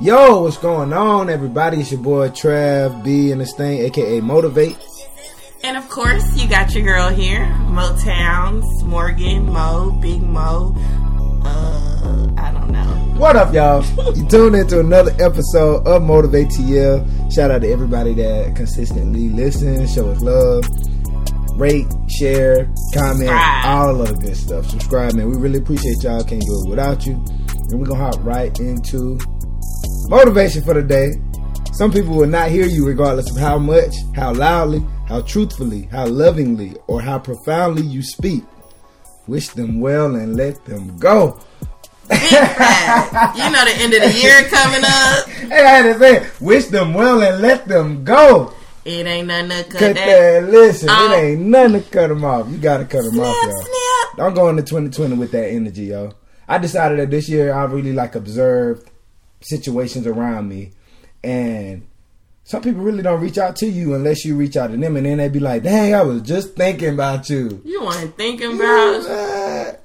Yo, what's going on, everybody? It's your boy Trav B and this thing, aka Motivate. And of course, you got your girl here, Motowns, Morgan, Mo, Big Mo. Uh, I don't know. What up, y'all? you tuned into another episode of Motivate TL. Shout out to everybody that consistently listens, show us love, rate, share, comment, Subscribe. all of the good stuff. Subscribe, man. We really appreciate y'all. Can't do it without you. And we're gonna hop right into motivation for the day. Some people will not hear you regardless of how much, how loudly, how truthfully, how lovingly, or how profoundly you speak. Wish them well and let them go. You know the end of the year coming up. Hey, I had to say, wish them well and let them go. It ain't nothing to cut, Cut that. that, listen, Um, it ain't nothing to cut them off. You gotta cut them off, y'all. snap. Don't go into 2020 with that energy, yo. I decided that this year I really like observed situations around me, and some people really don't reach out to you unless you reach out to them, and then they be like, "Dang, I was just thinking about you." You weren't thinking about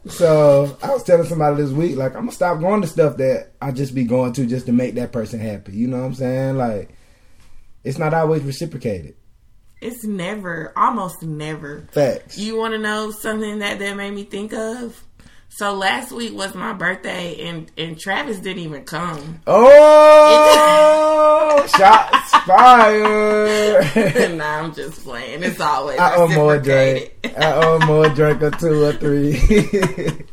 So I was telling somebody this week, like I'm gonna stop going to stuff that I just be going to just to make that person happy. You know what I'm saying? Like it's not always reciprocated. It's never, almost never. Facts. You want to know something that that made me think of? So last week was my birthday, and and Travis didn't even come. Oh, shots fired. nah, I'm just playing. It's always I owe more drink. I owe more drink or two or three.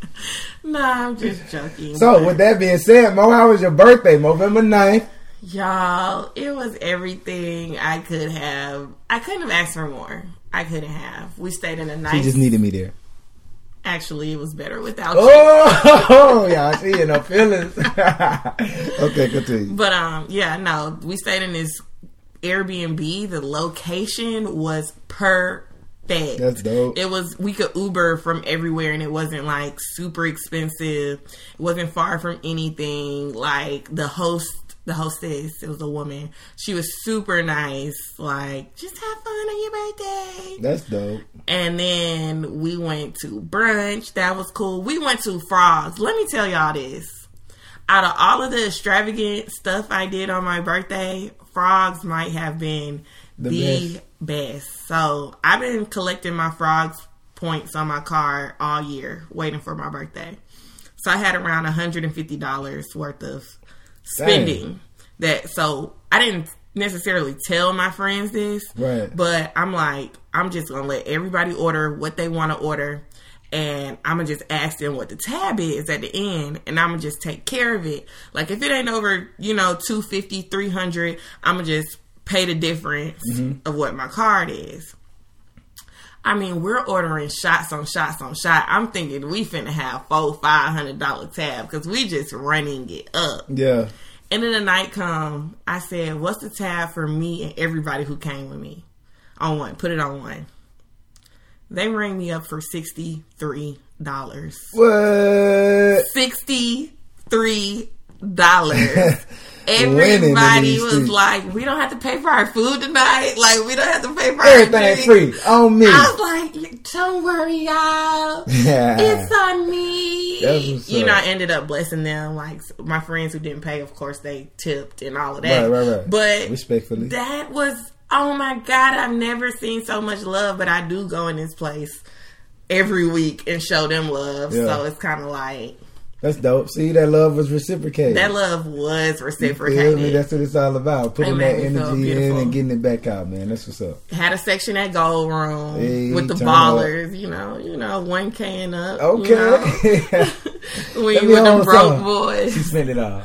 Nah, I'm just joking. so, with that being said, Mo, how was your birthday? November 9th. Y'all, it was everything I could have. I couldn't have asked for more. I couldn't have. We stayed in a night. She just needed me there. Actually, it was better without you. Oh, y'all, she in her feelings. okay, continue. But um, yeah, no, we stayed in this Airbnb. The location was perfect. That's dope. It was we could Uber from everywhere, and it wasn't like super expensive. It wasn't far from anything. Like the host, the hostess, it was a woman. She was super nice. Like just have fun on your birthday. That's dope. And then we went to brunch. That was cool. We went to Frogs. Let me tell y'all this. Out of all of the extravagant stuff I did on my birthday, Frogs might have been The the, best. So I've been collecting my Frogs points on my card all year, waiting for my birthday. So I had around $150 worth of spending. That so I didn't necessarily tell my friends this, Right. but I'm like, I'm just gonna let everybody order what they want to order, and I'm gonna just ask them what the tab is at the end, and I'm gonna just take care of it. Like if it ain't over, you know, 250, 300, I'm gonna just pay the difference mm-hmm. of what my card is. I mean, we're ordering shots on shots on shot. I'm thinking we finna have four, five hundred dollar tab because we just running it up. Yeah. And then the night come, I said, "What's the tab for me and everybody who came with me on one? Put it on one." They rang me up for sixty three dollars. What? Sixty three dollars. Winning in Everybody was streets. like, "We don't have to pay for our food tonight. Like, we don't have to pay for our Everything drink." free on me. I was like, "Don't worry, y'all." it's on me. You know, I ended up blessing them. Like my friends who didn't pay, of course, they tipped and all of that. Right, right, right. But Respectfully. that was oh my god! I've never seen so much love, but I do go in this place every week and show them love. Yeah. So it's kind of like That's dope. See, that love was reciprocated. that love was You feel me? reciprocated. That's what it's all about. Putting that made me feel energy in and getting it back out, man. That's what's up. Had a section at Gold Room Hey, with the ballers. You know, you know, one K and up. Okay. You know? we Let me with them broke some. boys. she spent it all.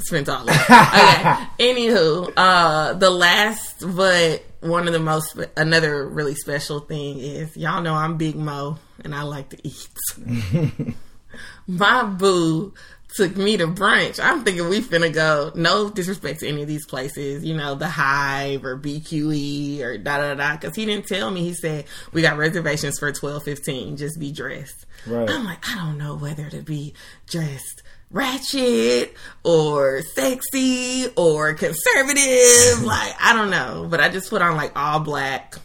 spent all that. Okay. Anywho, uh, the last but one of the most another really special thing is y'all know I'm Big Mo and I like to eat. My boo took me to brunch. I'm thinking we finna go. No disrespect to any of these places, you know, the Hive or BQE or da da da. Because he didn't tell me. He said we got reservations for twelve fifteen. Just be dressed. Right. I'm like, I don't know whether to be dressed ratchet or sexy or conservative. like, I don't know. But I just put on like all black,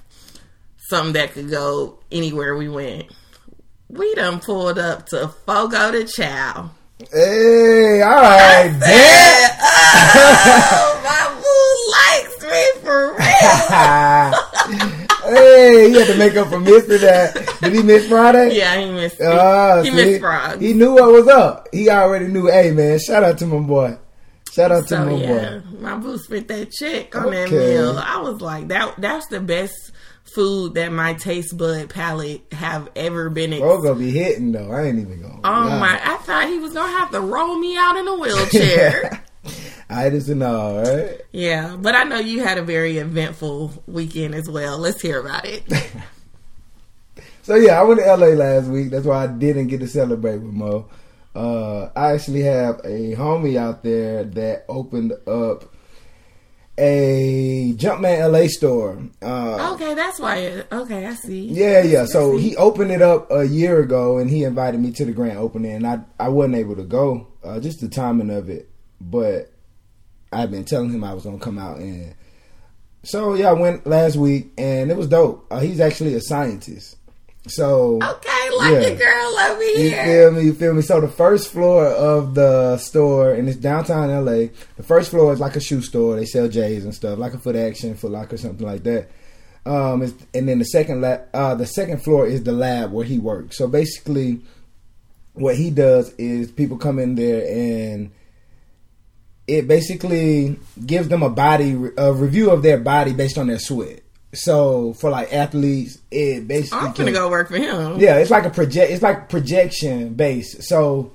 something that could go anywhere we went. We done pulled up to Fogo de Chão. Hey, all right, damn. oh, my boo likes me for real. hey, he had to make up for missing that. Did he miss Friday? Yeah, he missed. Uh, he see, missed Friday. He knew what was up. He already knew. Hey, man, shout out to my boy. Shout out to So my yeah, boy. my boo spent that check on that meal. I was like, that that's the best food that my taste bud palate have ever been. Ex- Bro, gonna be hitting though. I ain't even gonna. oh lie. my! I thought he was gonna have to roll me out in a wheelchair. I just know, right? yeah, but I know you had a very eventful weekend as well. Let's hear about it. So yeah, I went to LA last week. That's why I didn't get to celebrate with Mo. Uh, I actually have a homie out there that opened up a Jumpman LA store. Uh, okay, that's why. It, okay, I see. Yeah, yeah. So he opened it up a year ago, and he invited me to the grand opening, and I I wasn't able to go, uh, just the timing of it. But I've been telling him I was gonna come out, and so yeah, I went last week, and it was dope. Uh, he's actually a scientist, so Okay, like Yeah. girl over here. You feel me? You feel me? So the first floor of the store, and it's downtown LA. The first floor is like a shoe store. They sell J's and stuff, like a Foot Action, Foot Locker, something like that. Um, and then the second lab, uh, the second floor is the lab where he works. So basically, what he does is people come in there and it basically gives them a body a review of their body based on their sweat. So for like athletes, it basically I'm gonna go work for him. yeah, it's like a project. It's like projection based. So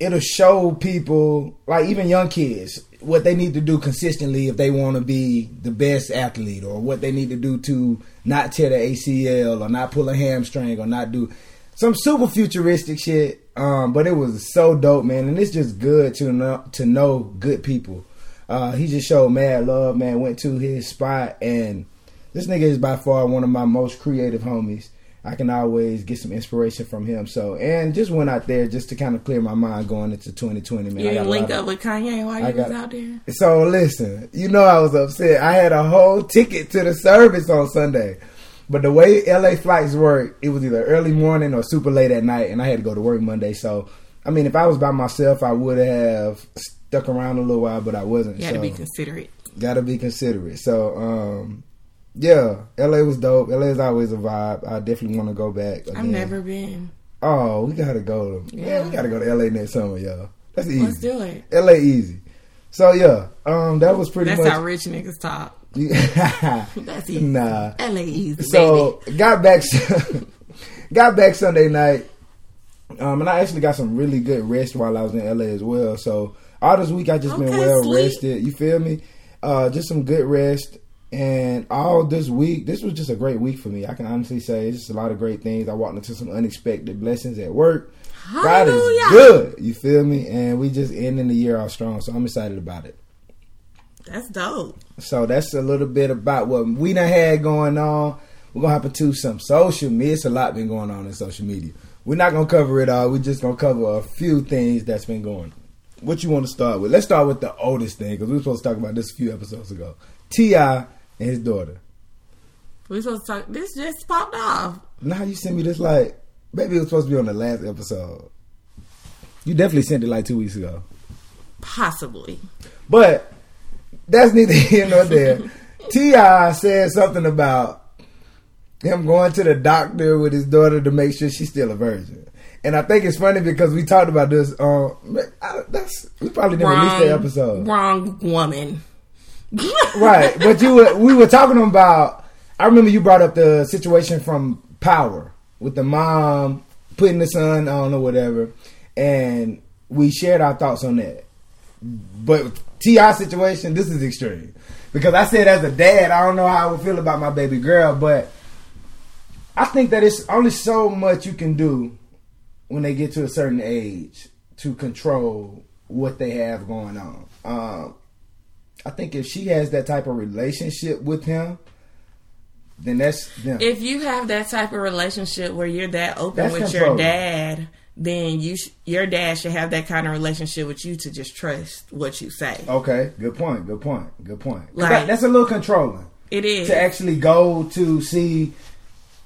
it'll show people, like even young kids, what they need to do consistently if they want to be the best athlete, or what they need to do to not tear the ACL, or not pull a hamstring, or not do some super futuristic shit. Um, but it was so dope, man, and it's just good to know to know good people. Uh, he just showed mad love, man. Went to his spot, and this nigga is by far one of my most creative homies. I can always get some inspiration from him. So, and just went out there just to kind of clear my mind going into 2020, man. You got didn't link up with Kanye while you got- was out there. so listen, you know I was upset. I had a whole ticket to the service on Sunday. But the way LA flights work, it was either early morning or super late at night, and I had to go to work Monday. So, I mean, if I was by myself, I would have stuck around a little while, but I wasn't. You had to so be considerate. gotta be considerate. So, um, yeah, LA was dope. LA is always a vibe. I definitely want to go back. I've never been. Oh, we gotta go. To, yeah. Yeah. we gotta go to LA next summer, y'all. That's easy. Let's do it. LA easy. So yeah, um, that was pretty That's much. how rich niggas talk. That's easy. nah. LA easy, So got back, got back Sunday night, um, and I actually got some really good rest while I was in LA as well. So all this week I just been well sweet. rested. You feel me? Uh, just some good rest, and all this week, this was just a great week for me. I can honestly say it's just a lot of great things. I walked into some unexpected blessings at work. God is Hallelujah. good. You feel me? And we just ending the year off strong, so I'm excited about it. That's dope. So that's a little bit about what we done had going on. We're gonna hop into some social media. It's a lot been going on in social media. We're not gonna cover it all. We're just gonna cover a few things that's been going. What you want to start with? Let's start with the oldest thing because we were supposed to talk about this a few episodes ago. T.I. and his daughter. We supposed to talk. This just popped off. Now you sent me this like, maybe it was supposed to be on the last episode. You definitely sent it like two weeks ago. Possibly. But that's neither here nor there. T.I. said something about him going to the doctor with his daughter to make sure she's still a virgin. And I think it's funny because we talked about this. Um, I, that's we probably didn't release the episode, Wrong woman. right? But you were, we were talking about. I remember you brought up the situation from Power with the mom putting the son on or whatever, and we shared our thoughts on that. But T.I. situation, this is extreme because I said as a dad, I don't know how I would feel about my baby girl, but I think that it's only so much you can do when they get to a certain age to control what they have going on. Um, I think if she has that type of relationship with him, then that's them. If you have that type of relationship where you're that open That's with your dad, then you sh- your dad should have that kind of relationship with you to just trust what you say. okay, good point. Good point. Good point. Like- that- that's a little controlling It is. to actually go to see.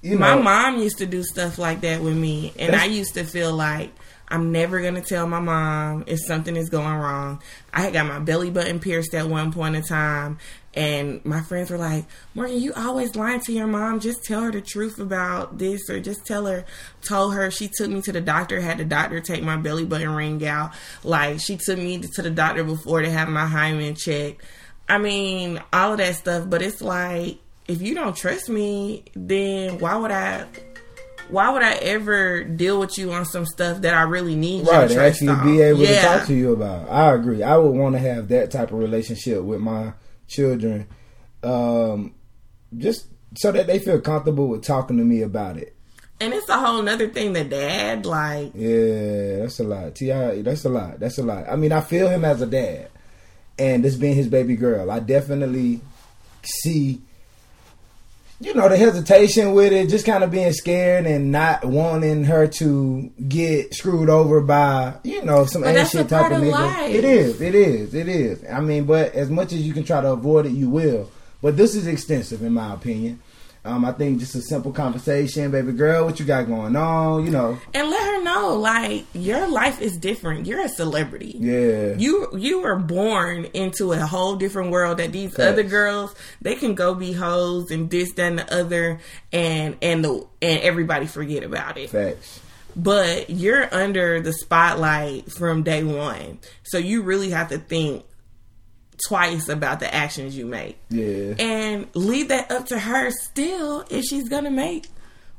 You know, My mom used to do stuff like that with me, and I used to feel like, I'm never gonna tell my mom if something is going wrong. I had got my belly button pierced at one point in time, and my friends were like, Morgan, you always lying to your mom. Just tell her the truth about this, or just tell her, told her she took me to the doctor, had the doctor take my belly button ring out. Like, she took me to the doctor before to have my hymen checked. I mean, all of that stuff, but it's like, if you don't trust me, then why would I? Why would I ever deal with you on some stuff that I really need? Right, and actually on? be able yeah. to talk to you about. I agree. I would want to have that type of relationship with my children, um, just so that they feel comfortable with talking to me about it. And it's a whole nother thing that dad like. Yeah, that's a lot. T.I., that's a lot. That's a lot. I mean, I feel him as a dad, and this being his baby girl, I definitely see. You know the hesitation with it, just kind of being scared and not wanting her to get screwed over by you know some But that's shit type of of nigga. It is, it is, it is. I mean, but as much as you can try to avoid it, you will. But this is extensive, in my opinion. Um, I think just a simple conversation, baby girl, what you got going on? You know, and let her know like your life is different you're a celebrity yeah. you you were born into a whole different world that these other girls they can go be hoes and this that and the other and and the and everybody forget about it Facts. but you're under the spotlight from day one so you really have to think twice about the actions you make Yeah. and leave that up to her still if she's gonna make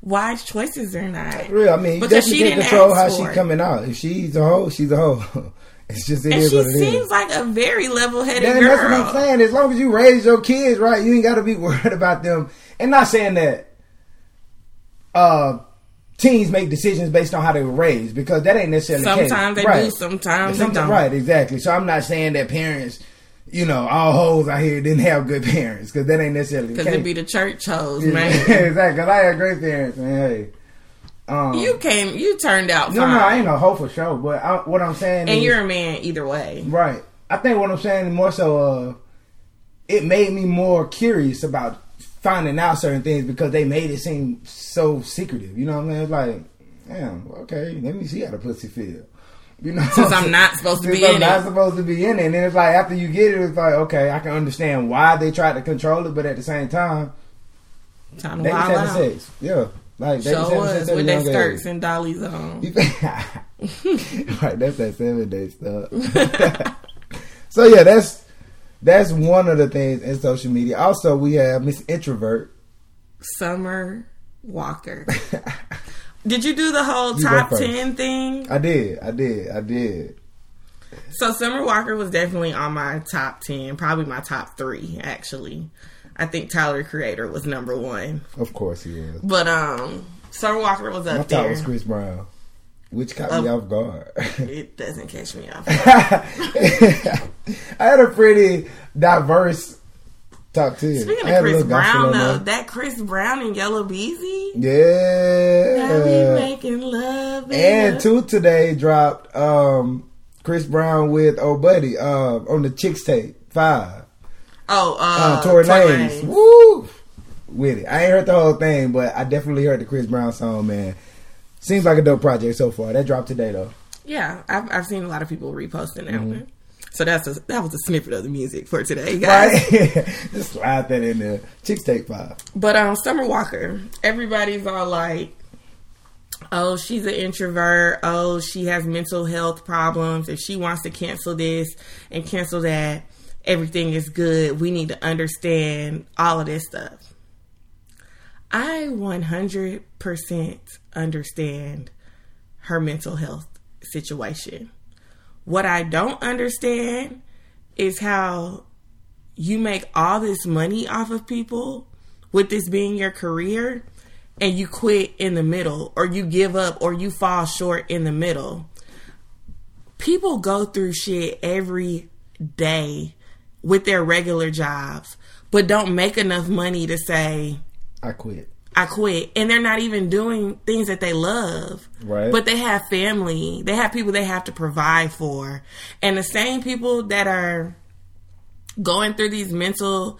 wise choices or not Real, I mean, Because she can't control how ask she for it. coming out. If she's a hoe, she's a hoe. It's just it and is she what it is. seems like a very level-headed Then girl. that's what I'm saying. As long as you raise your kids right, you ain't got to be worried about them. And not saying that uh, teens make decisions based on how they were raised because that ain't necessarily the case. Sometimes they right. do, sometimes they don't. Right, exactly. So I'm not saying that parents, you know, all hoes out here didn't have good parents because that ain't necessarily Because it be the church hoes, Yeah, man. exactly. 'cause I had great parents, man. Hey. Um, you came, you turned out no, fine, no, I ain't a hoe for sure. But I, what I'm saying and is, you're a man either way. right. I think what I'm saying is more so, uh, it made me more curious about finding out certain things because they made it seem so secretive. You know what I mean? It's like, damn, okay, let me see how the pussy feel. You know, Since I'm not supposed to be I'm in not it. supposed to be in it, and then it's like after you get it, it's like okay, I can understand why they tried to control it, but at the same time, Time to they wild out. sex. Yeah, like they So was having was sex at a with their young age. skirts and dollies on. Right, that's that seven day stuff. so yeah, that's that's one of the things in social media. Also, we have Miss Introvert. Summer Walker. Did you do the whole You top ten thing? I did, I did, I did. So Summer Walker was definitely on my top ten, probably my top three actually. I think Tyler Creator was number one, Of course he was. but um, Summer Walker was My up top there. was Chris Brown, which caught me Um, off guard. It doesn't catch me off. I had a pretty diverse top ten. Speaking of Chris Brown, though, there. that Chris Brown and Yella Beezy, now we Yeah. making love. And two today dropped um Chris Brown with Oh Buddy uh, on the Chixtape five. oh, Uh, uh, Tory. Lanez. Woo! With it. I ain't heard the whole thing, but I definitely heard the Chris Brown song, man. Seems like a dope project so far. That dropped today though. Yeah, I've, I've seen a lot of people reposting that Mm-hmm. one. So that's a, that was a snippet of the music for today, guys. Right? Just slide that in there. Chixtape five. But um, Summer Walker, everybody's all like, "Oh, she's an introvert. Oh, she has mental health problems. If she wants to cancel this and cancel that, everything is good. We need to understand all of this stuff." I 100% understand her mental health situation. What I don't understand is how you make all this money off of people with this being your career and you quit in the middle or you give up or you fall short in the middle. People go through shit every day with their regular jobs, but don't make enough money to say, I quit. I quit. And they're not even doing things that they love. Right. But they have family. They have people they have to provide for. And the same people that are going through these mental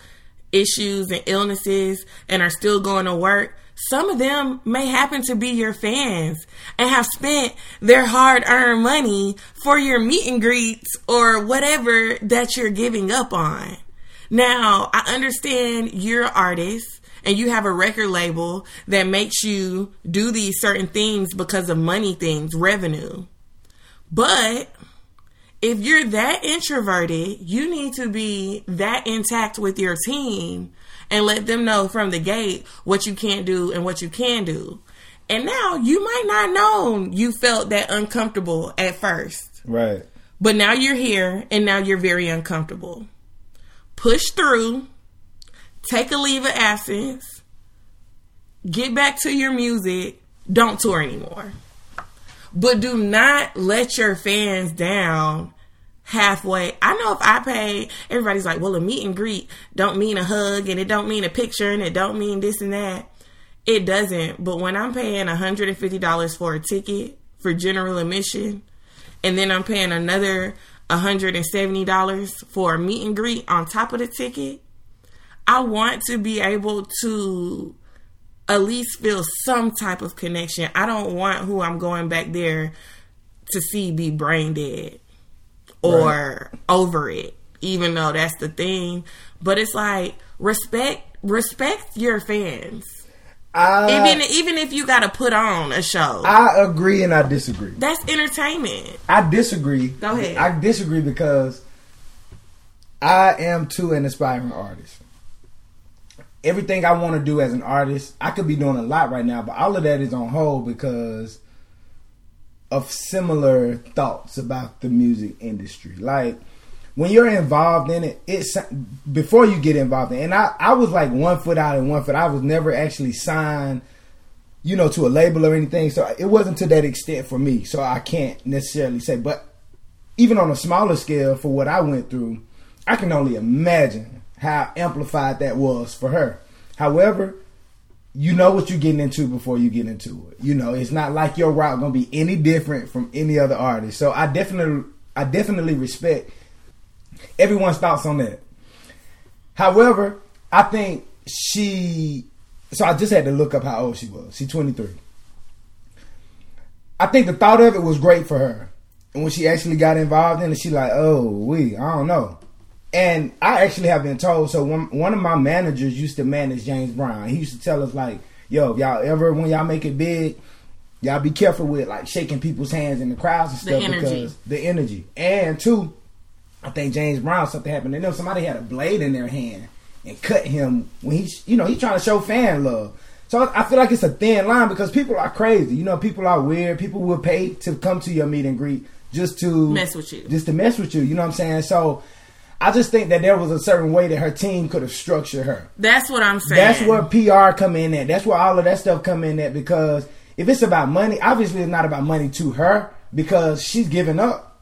issues and illnesses and are still going to work, some of them may happen to be your fans and have spent their hard earned money for your meet and greets or whatever that you're giving up on. Now, I understand you're an artist and you have a record label that makes you do these certain things because of money things, revenue. But if you're that introverted, you need to be that intact with your team and let them know from the gate what you can't do and what you can do. And now you might not know you felt that uncomfortable at first. Right. But now you're here and now you're very uncomfortable. Push through, take a leave of absence, get back to your music, don't tour anymore. But do not let your fans down halfway. I know if I pay, everybody's like, well, a meet and greet don't mean a hug and it don't mean a picture and it don't mean this and that. It doesn't. But when I'm paying $150 for a ticket for general admission and then I'm paying another $170 for a meet and greet on top of the ticket, I want to be able to at least feel some type of connection. I don't want who I'm going back there to see be brain dead or right. over it, even though that's the thing. But it's like respect respect your fans. even even if you got to put on a show, I agree and I disagree. That's entertainment. I disagree. Go ahead. I disagree because I am too an aspiring artist. Everything I want to do as an artist, I could be doing a lot right now, but all of that is on hold because of similar thoughts about the music industry. Like when you're involved in it, it's before you get involved in. It, and I, I was like one foot out and one foot. I was never actually signed, you know, to a label or anything. So it wasn't to that extent for me. So I can't necessarily say. But even on a smaller scale, for what I went through, I can only imagine how amplified that was for her. However, you know what you're getting into before you get into it. You know, it's not like your route gonna be any different from any other artist. So I definitely, I definitely respect everyone's thoughts on that. However, I think she. So I just had to look up how old she was. She's 23. I think the thought of it was great for her, and when she actually got involved in it, she like, oh, we, I don't know. And I actually have been told. So one one of my managers used to manage James Brown. He used to tell us like, "Yo, if y'all ever when y'all make it big, y'all be careful with like shaking people's hands in the crowds and stuff because the energy." And two, I think James Brown something happened to them. Somebody had a blade in their hand and cut him when he's you know he's trying to show fan love. So I feel like it's a thin line because people are crazy. You know, people are weird. People will pay to come to your meet and greet just to mess with you, just to mess with you. You know what I'm saying? So I just think that there was a certain way that her team could have structured her. That's what I'm saying. That's where PR come in at. That's where all of that stuff come in at because if it's about money, obviously it's not about money to her because she's giving up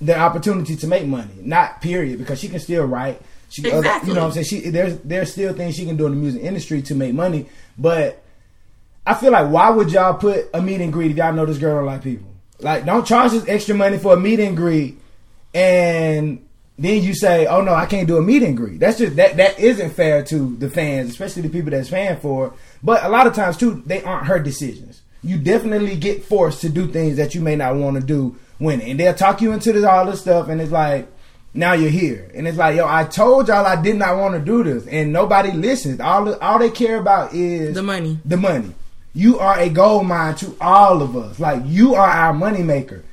the opportunity to make money. Not period because she can still write. She, exactly. Other, you know what I'm saying? She there's there's still things she can do in the music industry to make money, but I feel like why would y'all put a meet and greet if y'all know this girl don't like people? Like don't charge us extra money for a meet and greet and then you say, "Oh no, I can't do a meet and greet." That's just that that isn't fair to the fans, especially the people that's fan for. But a lot of times too, they aren't her decisions. You definitely get forced to do things that you may not want to do when, and they'll talk you into this all this stuff, and it's like. Now you're here, and it's like, yo, I told y'all I did not want to do this, and nobody listens. All all they care about is the money. The money. You are a gold mine to all of us. Like you are our money maker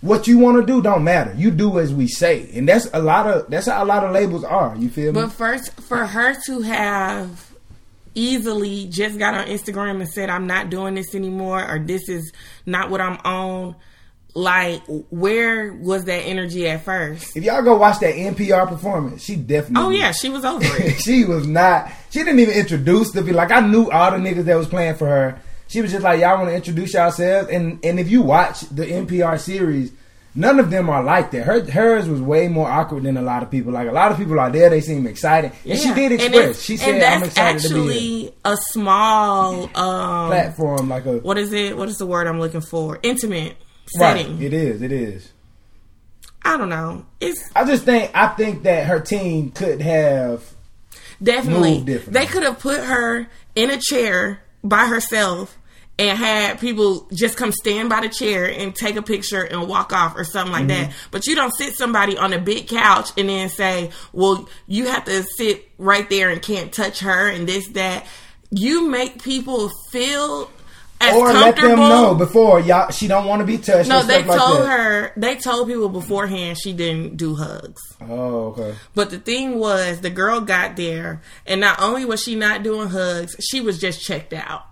what you want to do don't matter. You do as we say, and that's a lot of that's how a lot of labels are. You feel me? But first, for her to have easily just got on Instagram and said, "I'm not doing this anymore," or "This is not what I'm on." Like, where was that energy at first? If y'all go watch that NPR performance, she definitely. Oh yeah, she was over it. she was not. She didn't even introduce the. Be like I knew all the niggas that was playing for her she was just like, y'all want to introduce yourselves, and and if you watch the NPR series, none of them are like that. Her hers was way more awkward than a lot of people. Like a lot of people are there, they seem excited, and she did express. She said, "I'm excited to be here." A small um, platform, like a what is it? What is the word I'm looking for? Intimate setting. Right. It is. It is. I don't know. It's. I just think I think that her team could have definitely. They could have put her in a chair by herself and had people just come stand by the chair and take a picture and walk off or something like mm-hmm. that. But you don't sit somebody on a big couch and then say, well, you have to sit right there and can't touch her and this, that. You make people feel as or let them know before y'all she don't want to be touched. No, they told like her they told people beforehand she didn't do hugs. Oh, okay. But the thing was, the girl got there, and not only was she not doing hugs, she was just checked out.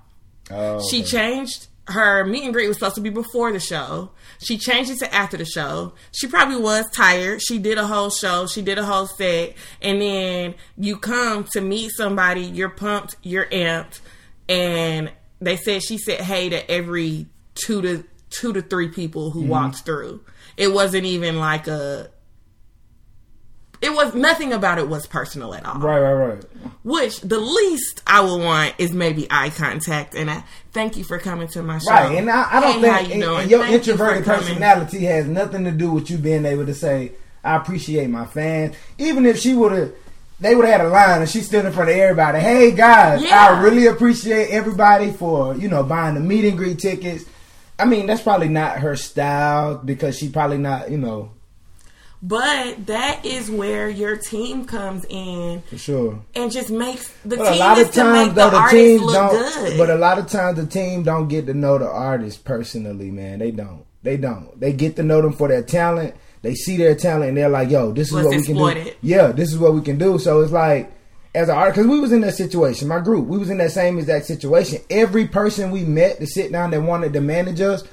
Oh, okay. She changed her meet and greet was supposed to be before the show. She changed it to after the show. She probably was tired. She did a whole show. She did a whole set. And then you come to meet somebody, you're pumped, you're amped. And they said she said hey to every two to two to three people who mm-hmm. walked through. It wasn't even like a it was nothing about it was personal at all. Right, right, right. Which the least I would want is maybe eye contact. And I thank you for coming to my show. Right, and I, I don't hey, think you and your thank introverted you personality has nothing to do with you being able to say, "I appreciate my fans," even if she would have. They would have had a line, and she stood in front of everybody. Hey guys, yeah. I really appreciate everybody for you know buying the meet and greet tickets. I mean, that's probably not her style because she probably not you know but that is where your team comes in, for sure, and just makes the but team a lot of times though the, the team don't. Good. But a lot of times the team don't get to know the artist personally, man. They don't. They don't. They get to know them for their talent. They see their talent and they're like, "Yo, this is Let's what we can do." It. Yeah, this is what we can do. So it's like as an artist, because we was in that situation, my group, we was in that same exact situation. Every person we met to sit down that wanted to manage us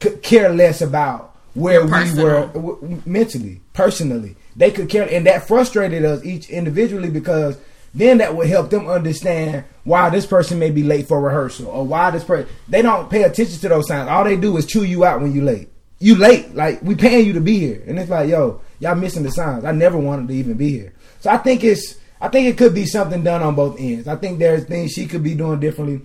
could care less about where we were w- mentally, personally. They could care, and that frustrated us each individually because then that would help them understand why this person may be late for rehearsal or why this person. They don't pay attention to those signs. All they do is chew you out when you late. You late, like we paying you to be here, and it's like, yo, y'all missing the signs. I never wanted to even be here. So I think it's, I think it could be something done on both ends. I think there's things she could be doing differently,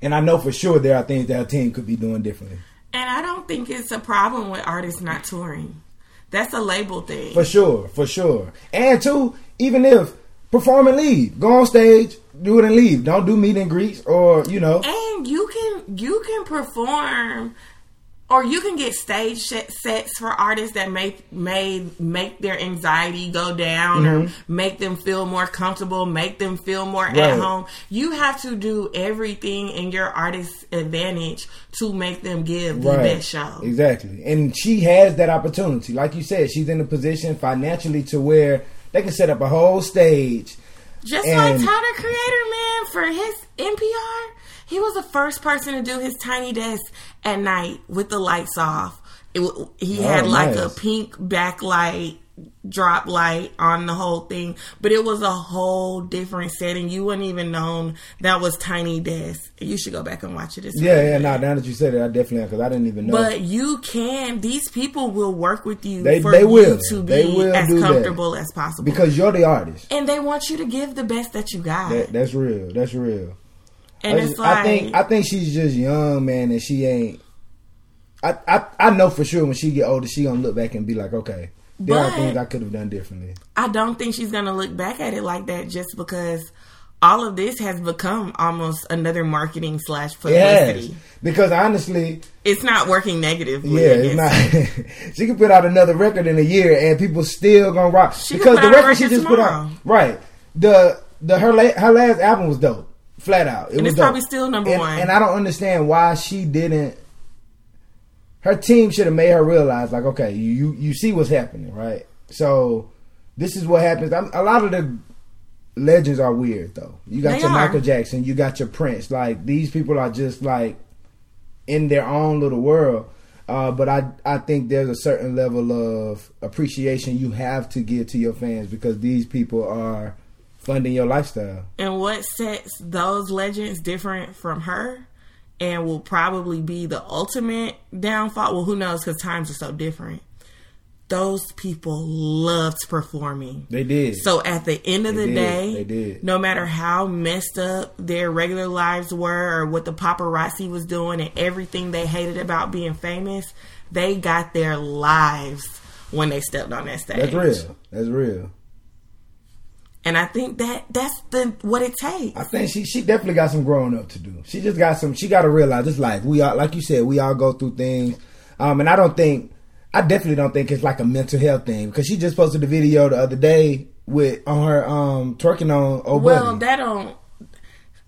and I know for sure there are things that her team could be doing differently. And I don't think it's a problem with artists not touring. That's a label thing. For sure, for sure. And two, even if perform and leave, go on stage, do it and leave. Don't do meet and greets or you know. And you can you can perform or you can get stage sets for artists that make made make their anxiety go down mm-hmm. or make them feel more comfortable, make them feel more right. at home. You have to do everything in your artist's advantage to make them give the right. best show. Exactly. And she has that opportunity. Like you said, she's in a position financially to where they can set up a whole stage. Just like Tyler Creator, man, for his NPR he was the first person to do his tiny desk at night with the lights off. It, he oh, had like nice. a pink backlight drop light on the whole thing, but it was a whole different setting. You wouldn't even known that was Tiny Desk. You should go back and watch it. It's yeah, really yeah. Now, now that you said it, I definitely because I didn't even know. But you can. These people will work with you. They, they will to be will as comfortable that. as possible because you're the artist, and they want you to give the best that you got. That, that's real. That's real. And I it's like I think I think she's just young, man, and she ain't. I, I I know for sure when she get older, she gonna look back and be like, okay, there but are things I could have done differently. I don't think she's gonna look back at it like that just because all of this has become almost another marketing slash publicity. Yes, because honestly, it's not working negatively. Yeah, it's not. she could put out another record in a year and people still gonna rock she because the record she just tomorrow. put out, right? The the her la- her last album was dope. Flat out. It and was probably still number and, one. And I don't understand why she didn't. Her team should have made her realize, like, okay, you you see what's happening, right? So this is what happens. I'm, a lot of the legends are weird, though. You got they your are. Michael Jackson, you got your Prince. Like these people are just like in their own little world. Uh, but I I think there's a certain level of appreciation you have to give to your fans because these people are funding your lifestyle. And what sets those legends different from her and will probably be the ultimate downfall? Well, who knows because times are so different. Those people loved performing. They did. So at the end of they the did. day, they did. no matter how messed up their regular lives were or what the paparazzi was doing and everything they hated about being famous, they got their lives when they stepped on that stage. That's real. That's real. And I think that that's the what it takes. I think she she definitely got some growing up to do. She just got some. She got to realize it's life. We all like you said. We all go through things. Um, and I don't think I definitely don't think it's like a mental health thing because she just posted a video the other day with on her um twerking on oh well that don't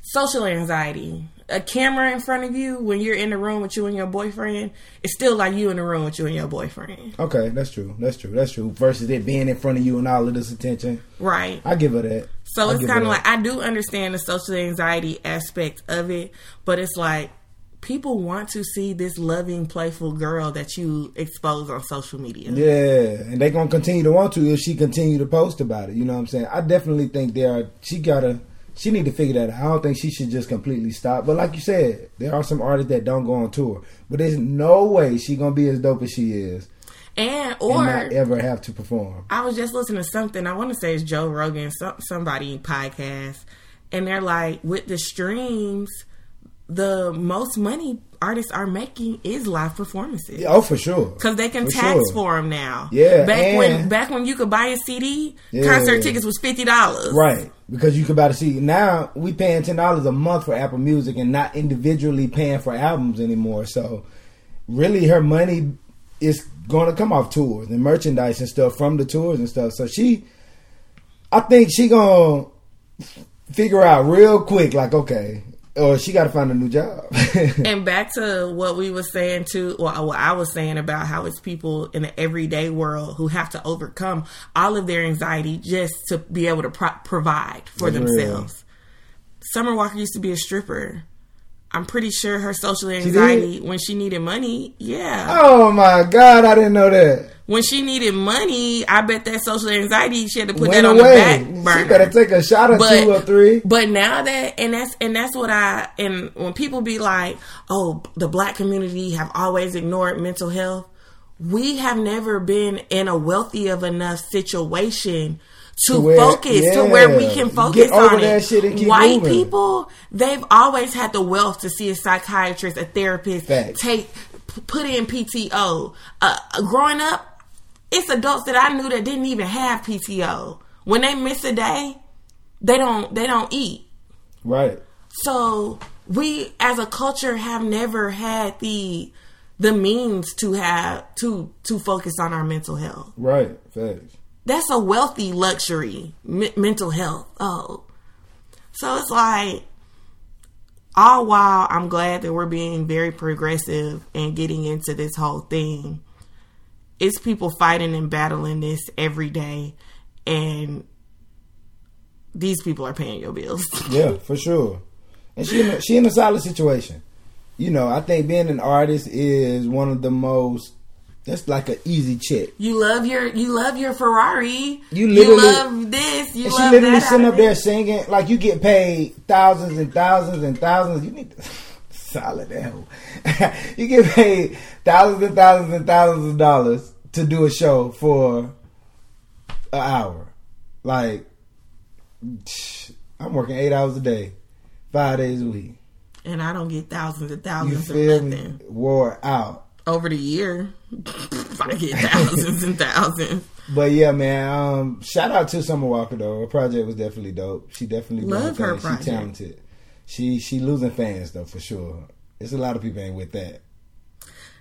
social anxiety a camera in front of you when you're in the room with you and your boyfriend it's still like you in the room with you and your boyfriend okay that's true that's true that's true versus it being in front of you and all of this attention right i give her that so I it's kind of like i do understand the social anxiety aspect of it but it's like people want to see this loving, playful girl that you expose on social media. Yeah, and they're gonna continue to want to if she continue to post about it. You know what I'm saying? I definitely think there are. She gotta. She need to figure that out. I don't think she should just completely stop. But like you said, there are some artists that don't go on tour. But there's no way she gonna be as dope as she is. And or and ever have to perform. I was just listening to something. I want to say it's Joe Rogan, some, somebody podcast, and they're like, with the streams, the most money artists are making is live performances. Yeah, oh, for sure. Because they can for tax sure. for them now. Yeah. Back when back when you could buy a CD, yeah. concert tickets was fifty dollars. Right. Because you could buy the CD. Now we paying ten dollars a month for Apple Music and not individually paying for albums anymore. So really, her money is going to come off tours and merchandise and stuff from the tours and stuff. So she, I think she gonna figure out real quick. Like, okay, or she got to find a new job. and back to what we were saying too, or what I was saying about how it's people in the everyday world who have to overcome all of their anxiety just to be able to pro- provide for That's themselves. Real. Summer Walker used to be a stripper. I'm pretty sure her social anxiety she when she needed money, yeah. Oh my god, I didn't know that when she needed money, I bet that social anxiety she had to put Went that on away. the back burner. She better take a shot or but, two or three. But now that and that's and that's what I and when people be like, "Oh, the black community have always ignored mental health," we have never been in a wealthy of enough situation to, to where, focus yeah, to where we can focus on it. White moving. people, they've always had the wealth to see a psychiatrist, a therapist, Facts. take put in PTO. Uh, growing up, it's adults that I knew that didn't even have PTO. When they miss a day, they don't they don't eat. Right. So we as a culture have never had the the means to have to to focus on our mental health. Right. Facts. That's a wealthy luxury, m- mental health. Oh. So it's like all while I'm glad that we're being very progressive and getting into this whole thing it's people fighting and battling this every day, and these people are paying your bills. yeah, for sure. And she in a, she in a solid situation. You know, I think being an artist is one of the most. That's like an easy check. You love your you love your Ferrari. You literally you love this. You and love she literally sitting up there singing like you get paid thousands and thousands and thousands. You need to solid hell. you get paid thousands and thousands and thousands of dollars to do a show for an hour. Like, I'm working eight hours a day, five days a week. And I don't get thousands and thousands you feel of nothing. Wore out. Over the year, I get thousands and thousands. But yeah, man. Um, shout out to Summer Walker though. Her project was definitely dope. She definitely love her project. She talented. She she losing fans though for sure. There's a lot of people ain't with that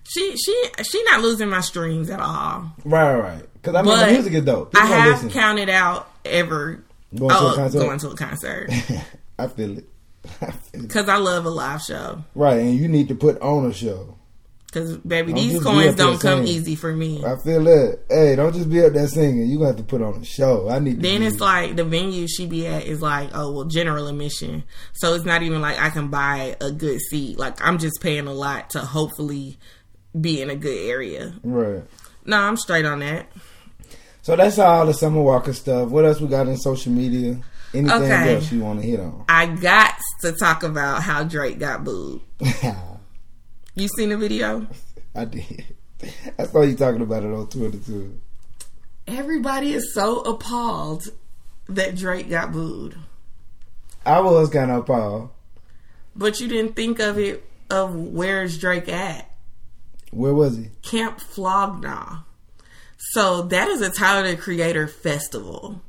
she she she not losing my streams at all. Right, right. Because I mean, but the music is dope. People I have listen. counted out ever going, oh, to, a oh, concert? going to a concert. I feel it. Because I, I, love a live show. Right, and you need to put on a show. Because baby, don't these coins don't come singing. easy for me. I feel it. Hey, don't just be up there singing. You have to put on a show. I need. Then it's like the venue she be at is like, oh well, general admission. So it's not even like I can buy a good seat. Like I'm just paying a lot to hopefully be in a good area. Right. No, I'm straight on that. So that's all the Summer Walker stuff. What else we got in social media? Anything okay. else you want to hit on? I got to talk about how Drake got booed. you seen the video? I did. I saw you talking about it on Twitter too. Everybody is so appalled that Drake got booed. I was kind of appalled. But you didn't think of it of where's Drake at? Where was he? Camp Flog Gnaw. So that is a Tyler the Creator festival.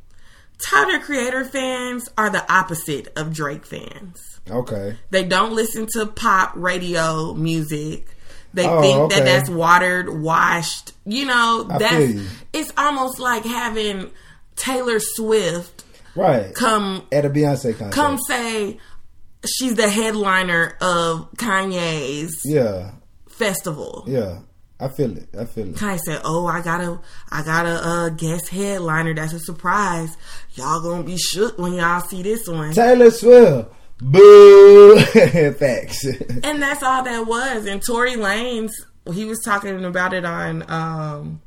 Tyler Creator fans are the opposite of Drake fans. Okay. They don't listen to pop radio music. They Oh, think okay. that that's watered, washed. You know, I that's you. it's almost like having Taylor Swift Right. come At a Beyonce concert. come say she's the headliner of Kanye's Yeah. Festival. Yeah. I feel it. I feel it. Kanye said, "Oh, I got a, I got a uh, guest headliner. That's a surprise. Y'all gonna be shook when y'all see this one." Taylor Swift. Boo. Facts. And that's all that was. And Tory Lanez, he was talking about it on, um,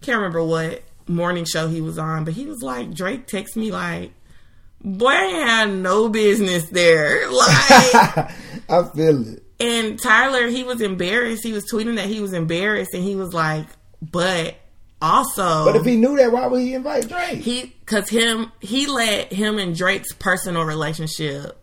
can't remember what morning show he was on, but he was like, Drake texts me like, boy, I had no business there. Like, I feel it. And Tyler, he was embarrassed. He was tweeting that he was embarrassed, and he was like, but also, But if he knew that, why would he invite Drake? he because him he let him and Drake's personal relationship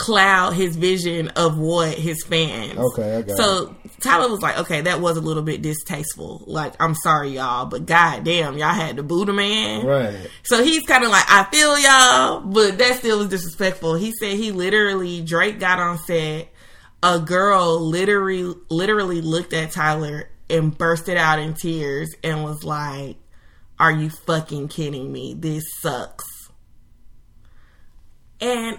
cloud his vision of what his fans. Okay, I got so Tyler was like, okay, that was a little bit distasteful. Like, I'm sorry, y'all, but goddamn, y'all had to boot a man. Right. So he's kind of like, I feel y'all, but that still was disrespectful. He said he literally Drake got on set. A girl literally literally looked at Tyler and bursted out in tears and was like, "Are you fucking kidding me? This sucks." And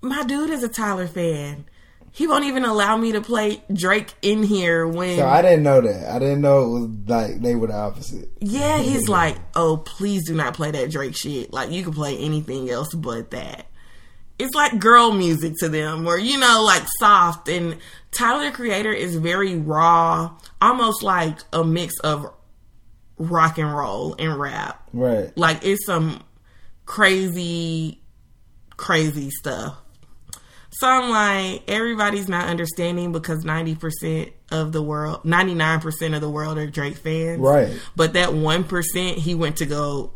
my dude is a Tyler fan. He won't even allow me to play Drake in here when So I didn't know that. I didn't know it was like they were the opposite. Yeah, he's like, oh, please do not play that Drake shit. Like, you can play anything else but that. It's like girl music to them, or, you know, like soft. And Tyler the Creator is very raw, almost like a mix of rock and roll and rap. Right. Like, it's some crazy, crazy stuff. So I'm like, everybody's not understanding because 90% of the world, 99% of the world are Drake fans. Right. But that 1%, he went to go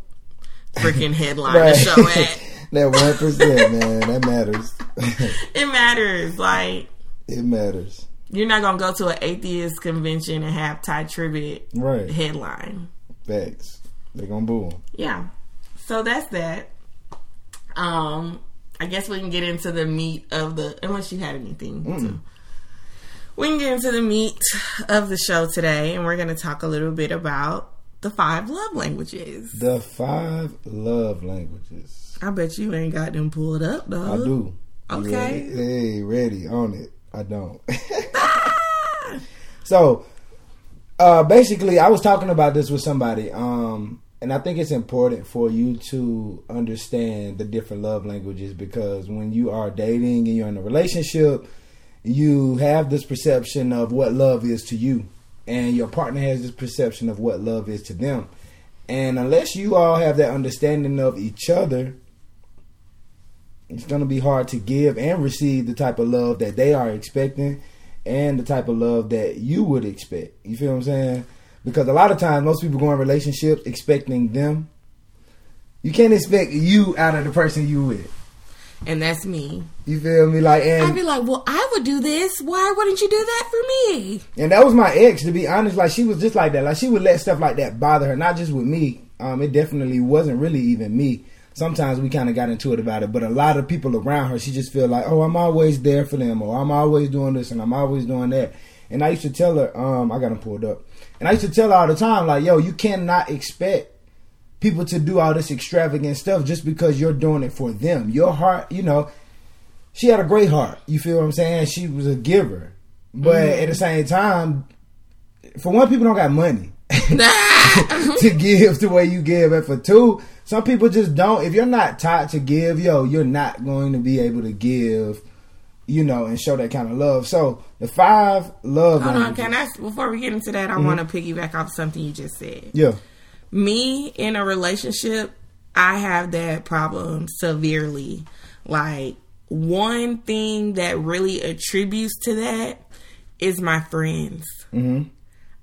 freaking headline Right. the show at. That one percent, man, that matters. It matters. Like, it matters. you're not going to go to an atheist convention and have Tye Tribbett Right. headline. Facts. They're gonna boo him. Yeah. So that's that. Um, I guess we can get into the meat of the unless you had anything. to- we can get into the meat of the show today, and we're going to talk a little bit about the five love languages. The five love languages. I bet you ain't got them pulled up though. I do. Okay. ready? Hey, ready on it. I don't. so, uh, basically, I was talking about this with somebody, um, and I think it's important for you to understand the different love languages because when you are dating and you're in a relationship, you have this perception of what love is to you, and your partner has this perception of what love is to them. And unless you all have that understanding of each other, it's going to be hard to give and receive the type of love that they are expecting and the type of love that you would expect. You feel what I'm saying? Because a lot of times, most people go in relationships expecting them. You can't expect you out of the person you with. And that's me. You feel me? Like, I'd be like, well, I would do this. Why wouldn't you do that for me? and that was my ex. To be honest, like she was just like that. Like she would let stuff like that bother her, not just with me. Um, it definitely wasn't really even me. Sometimes we kind of got into it about it, but a lot of people around her, she just feel like, oh, I'm always there for them, or I'm always doing this and I'm always doing that. And I used to tell her, um, I got them pulled up, and I used to tell her all the time, like, yo, you cannot expect people to do all this extravagant stuff just because you're doing it for them. Your heart, you know, she had a great heart. You feel what I'm saying? She was a giver, but at the same time, for one, people don't got money to give the way you give, and for two, some people just don't. If you're not taught to give, yo, you're not going to be able to give, you know, and show that kind of love. So the five love Hold on, can I? Before we get into that, I want to piggyback off something you just said. yeah, me in a relationship, I have that problem severely. Like one thing that really attributes to that is my friends. Mhm.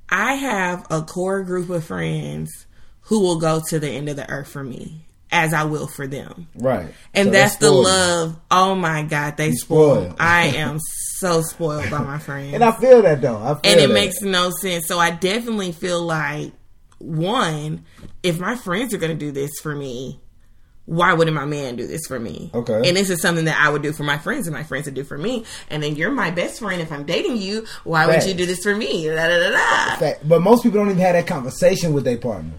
I have a core group of friends who will go to the end of the earth for me, as I will for them. right. And So that's the love. Oh my God, they spoil. spoiled. I am so spoiled by my friends And I feel that though. I feel and it that. makes no sense. So I definitely feel like one, if my friends are going to do this for me, why wouldn't my man do this for me? Okay. And this is something that I would do for my friends and my friends would do for me. And then you're my best friend. If I'm dating you, why would you do this for me? Da, da, da, da. Fact- But most people don't even have that conversation with their partner.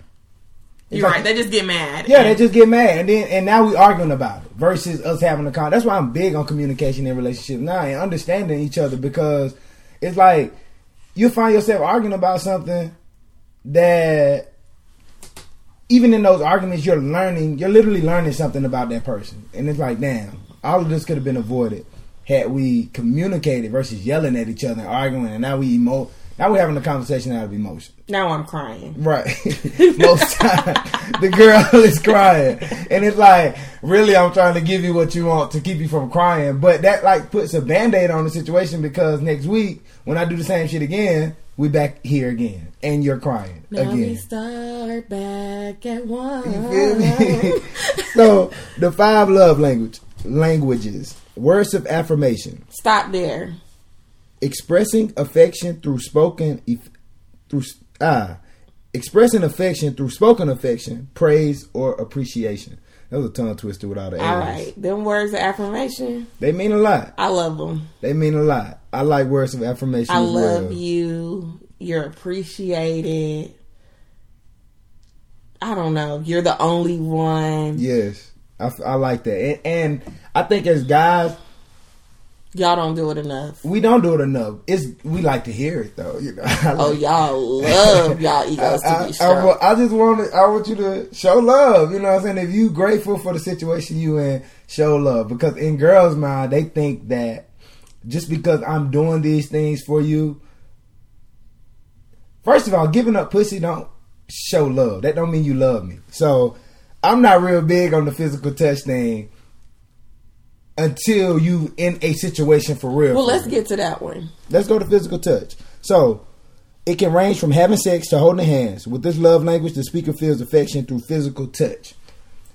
You're right. They just get mad. Yeah, they just get mad, and then and now we arguing about it versus us having a con. That's why I'm big on communication in relationships now and understanding each other because it's like you find yourself arguing about something that even in those arguments you're learning, you're literally learning something about that person, and it's like, damn, all of this could have been avoided had we communicated versus yelling at each other and arguing, and now we emo. Now we're having a conversation out of emotion. Now I'm crying. Right. Most time the girl is crying. And it's like, really I'm trying to give you what you want to keep you from crying. But that like puts a band-aid on the situation because next week when I do the same shit again, we back here again. And you're crying Now we again. start back at one. You feel me? so the five love language languages. Words of affirmation. Stop there. Expressing affection through spoken through ah expressing affection through spoken affection, praise or appreciation. That was a tongue twister without an All A's. right. Them words of affirmation, They mean a lot. I love them. They mean a lot. I like words of affirmation. I love well. you. You're appreciated. I don't know. You're the only one. Yes, I like that, and, and I think as guys, Y'all don't do it enough. we don't do it enough. It's we like to hear it though. You know. I Oh, y'all love y'all egos to I, be I, I, strong. I just want to, I want you to show love. You know what I'm saying? If you grateful for the situation you in, show love. Because in girls' mind, they think that just because I'm doing these things for you, first of all, giving up pussy don't show love. That don't mean you love me. So I'm not real big on the physical touch thing until you in a situation for real. well, for let's real. get to that one. Let's go to physical touch. So, it can range from having sex to holding hands. With this love language, the speaker feels affection through physical touch.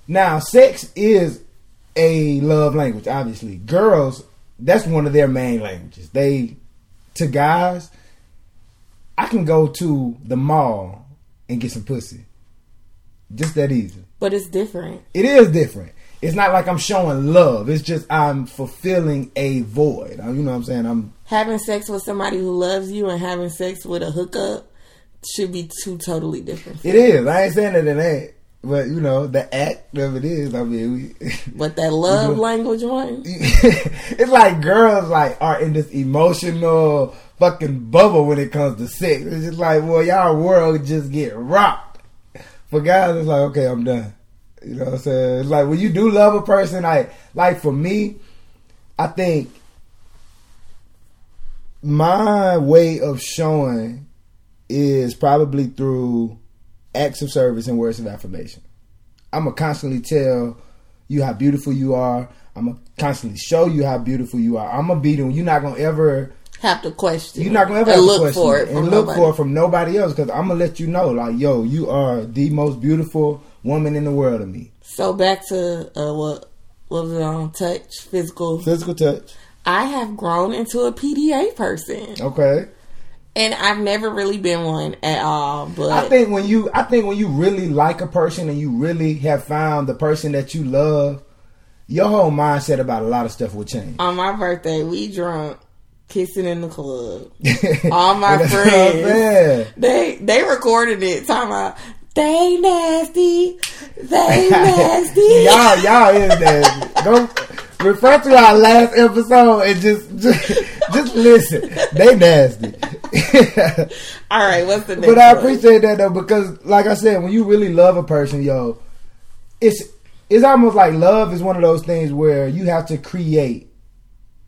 Now, sex is a love language, obviously. Girls, that's one of their main languages. They, to guys, I can go to the mall and get some pussy. Just that easy. But it's different. It is different. It's not like I'm showing love. It's just I'm fulfilling a void. Uh, you know what I'm saying? I'm Having sex with somebody who loves you and having sex with a hookup should be two totally different. It is. I ain't saying that it ain't. But you know, the act of it is. I mean, we, But that love language one, it's like girls like are in this emotional fucking bubble when it comes to sex. It's just like, well, y'all world just get rocked. For guys, it's like, okay, I'm done. You know what I'm saying? It's like when you do love a person, like like for me, I think my way of showing is probably through acts of service and words of affirmation. I'm gonna constantly tell you how beautiful you are. I'm gonna constantly show you how beautiful you are. I'm gonna be the You're not gonna ever. have to question. You're not gonna ever and have to look question for it it and from look nobody. for it from nobody else because I'm gonna let you know, like, yo, you are the most beautiful woman in the world to me. So back to uh, what what was it on touch physical. Physical touch, I have grown into a PDA person, okay. and I've never really been one at all. But I think when you, I think when you really like a person and you really have found the person that you love, your whole mindset about a lot of stuff will change. on my birthday, we drunk, kissing in the club. All my friends. They they recorded it talking about they nasty, they nasty. y'all, y'all is nasty. Don't refer to our last episode and just, just, just listen. They nasty. All right, what's the next? but I one? appreciate that though because, like I said, when you really love a person, yo, it's it's almost like love is one of those things where you have to create